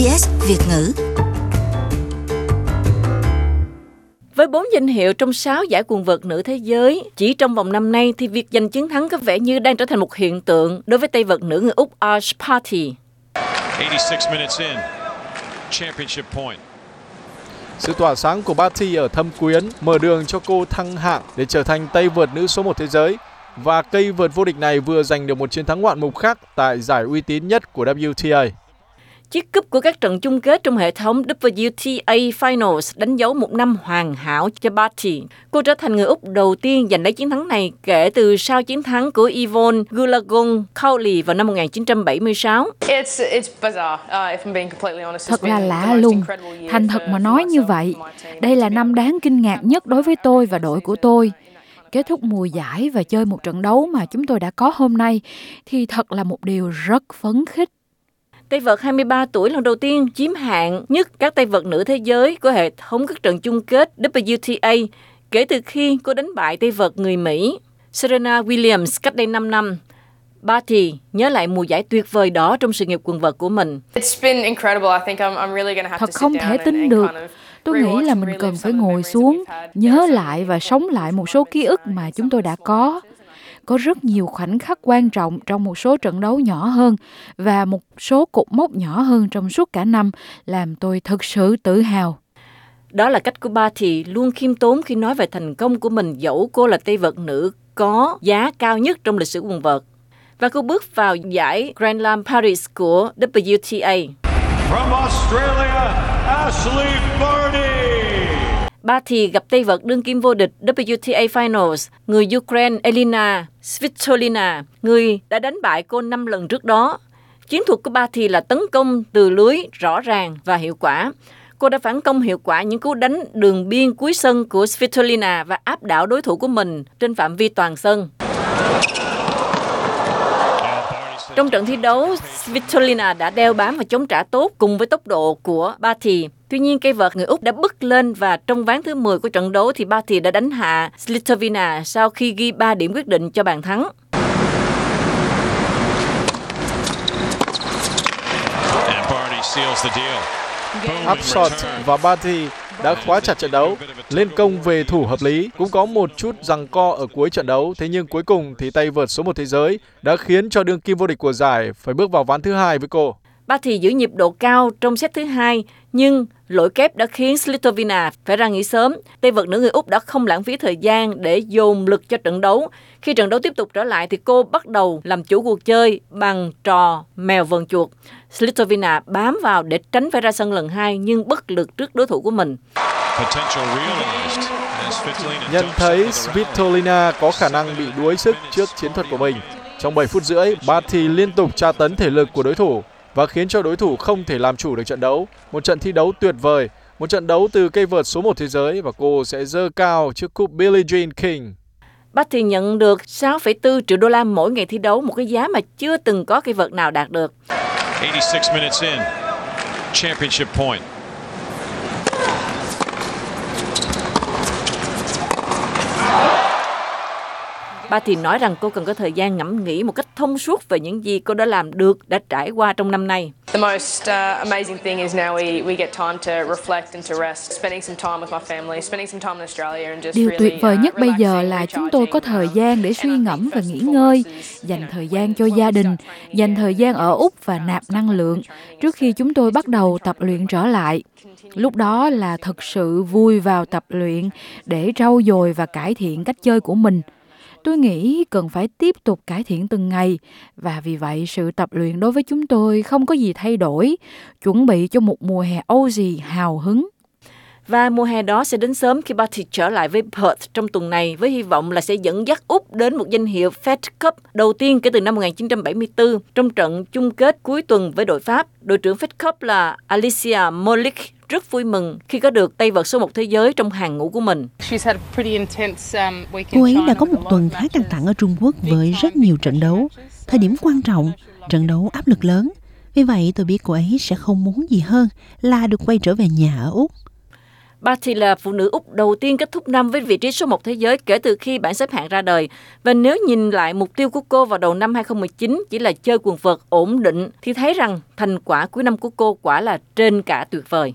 SBS Việt ngữ. Với bốn danh hiệu trong 6 giải quần vợt nữ thế giới, chỉ trong vòng năm nay thì việc giành chiến thắng có vẻ như đang trở thành một hiện tượng đối với tay vợt nữ người Úc Ash Party. 86 minutes in. Championship point. Sự tỏa sáng của Barty ở thâm quyến mở đường cho cô thăng hạng để trở thành tay vợt nữ số 1 thế giới. Và cây vợt vô địch này vừa giành được một chiến thắng ngoạn mục khác tại giải uy tín nhất của WTA. Chiếc cúp của các trận chung kết trong hệ thống WTA Finals đánh dấu một năm hoàn hảo cho Barty. Cô trở thành người Úc đầu tiên giành lấy chiến thắng này kể từ sau chiến thắng của Yvonne Goolagong Cowley vào năm 1976. Uh, thật là lạ lùng. Thành thật mà nói như vậy, đây là năm đáng kinh ngạc nhất đối với tôi và đội của tôi kết thúc mùa giải và chơi một trận đấu mà chúng tôi đã có hôm nay thì thật là một điều rất phấn khích. Tay vợt 23 tuổi lần đầu tiên chiếm hạng nhất các tay vợt nữ thế giới của hệ thống các trận chung kết WTA kể từ khi cô đánh bại tay vợt người Mỹ Serena Williams cách đây 5 năm. Barty nhớ lại mùa giải tuyệt vời đó trong sự nghiệp quần vợt của mình. Thật không thể tin được. Tôi nghĩ là mình cần phải ngồi xuống, nhớ lại và sống lại một số ký ức mà chúng tôi đã có có rất nhiều khoảnh khắc quan trọng trong một số trận đấu nhỏ hơn và một số cột mốc nhỏ hơn trong suốt cả năm làm tôi thực sự tự hào. Đó là cách của ba thì luôn khiêm tốn khi nói về thành công của mình dẫu cô là tay vợt nữ có giá cao nhất trong lịch sử quần vợt. Và cô bước vào giải Grand Slam Paris của WTA. From Australia, Ashley Barty. Ba thì gặp tay vợt đương kim vô địch WTA Finals, người Ukraine Elina Svitolina, người đã đánh bại cô 5 lần trước đó. Chiến thuật của Ba thì là tấn công từ lưới rõ ràng và hiệu quả. Cô đã phản công hiệu quả những cú đánh đường biên cuối sân của Svitolina và áp đảo đối thủ của mình trên phạm vi toàn sân. Trong trận thi đấu, Svitolina đã đeo bám và chống trả tốt cùng với tốc độ của Barty. Tuy nhiên, cây vợt người Úc đã bứt lên và trong ván thứ 10 của trận đấu thì Barty đã đánh hạ Slitovina sau khi ghi 3 điểm quyết định cho bàn thắng. Upshot và Barty đã khóa chặt trận đấu, lên công về thủ hợp lý, cũng có một chút rằng co ở cuối trận đấu, thế nhưng cuối cùng thì tay vợt số 1 thế giới đã khiến cho đương kim vô địch của giải phải bước vào ván thứ hai với cô. Ba thì giữ nhịp độ cao trong set thứ hai, nhưng lỗi kép đã khiến Slitovina phải ra nghỉ sớm. Tay vợt nữ người Úc đã không lãng phí thời gian để dồn lực cho trận đấu. Khi trận đấu tiếp tục trở lại thì cô bắt đầu làm chủ cuộc chơi bằng trò mèo vần chuột. Slitovina bám vào để tránh phải ra sân lần hai nhưng bất lực trước đối thủ của mình. Nhận thấy Svitolina có khả năng bị đuối sức trước chiến thuật của mình. Trong 7 phút rưỡi, Barty liên tục tra tấn thể lực của đối thủ và khiến cho đối thủ không thể làm chủ được trận đấu. Một trận thi đấu tuyệt vời, một trận đấu từ cây vợt số 1 thế giới và cô sẽ dơ cao chiếc cúp Billie Jean King. Barty nhận được 6,4 triệu đô la mỗi ngày thi đấu, một cái giá mà chưa từng có cây vợt nào đạt được. 86 minutes in. Championship point. Ba thì nói rằng cô cần có thời gian ngẫm nghĩ một cách thông suốt về những gì cô đã làm được, đã trải qua trong năm nay. The most uh, amazing thing is now we we get time to reflect and to rest, spending some time with my family, spending some time in Australia and just Điều tuyệt vời nhất uh, bây giờ là chúng tôi có thời gian để suy ngẫm và nghỉ ngơi, dành thời gian cho gia đình, dành thời gian ở Úc và nạp năng lượng trước khi chúng tôi bắt đầu tập luyện trở lại. Lúc đó là thật sự vui vào tập luyện để trau dồi và cải thiện cách chơi của mình. Tôi nghĩ cần phải tiếp tục cải thiện từng ngày và vì vậy sự tập luyện đối với chúng tôi không có gì thay đổi, chuẩn bị cho một mùa hè Aussie hào hứng. Và mùa hè đó sẽ đến sớm khi Barty trở lại với Perth trong tuần này với hy vọng là sẽ dẫn dắt Úc đến một danh hiệu Fed Cup đầu tiên kể từ năm 1974 trong trận chung kết cuối tuần với đội Pháp. Đội trưởng Fed Cup là Alicia Molik rất vui mừng khi có được tay vợt số một thế giới trong hàng ngũ của mình. Cô ấy đã có một tuần khá căng thẳng ở Trung Quốc với rất nhiều trận đấu, thời điểm quan trọng, trận đấu áp lực lớn. Vì vậy, tôi biết cô ấy sẽ không muốn gì hơn là được quay trở về nhà ở Úc. Batty là phụ nữ Úc đầu tiên kết thúc năm với vị trí số 1 thế giới kể từ khi bảng xếp hạng ra đời. Và nếu nhìn lại mục tiêu của cô vào đầu năm 2019 chỉ là chơi quần vợt ổn định thì thấy rằng thành quả cuối năm của cô quả là trên cả tuyệt vời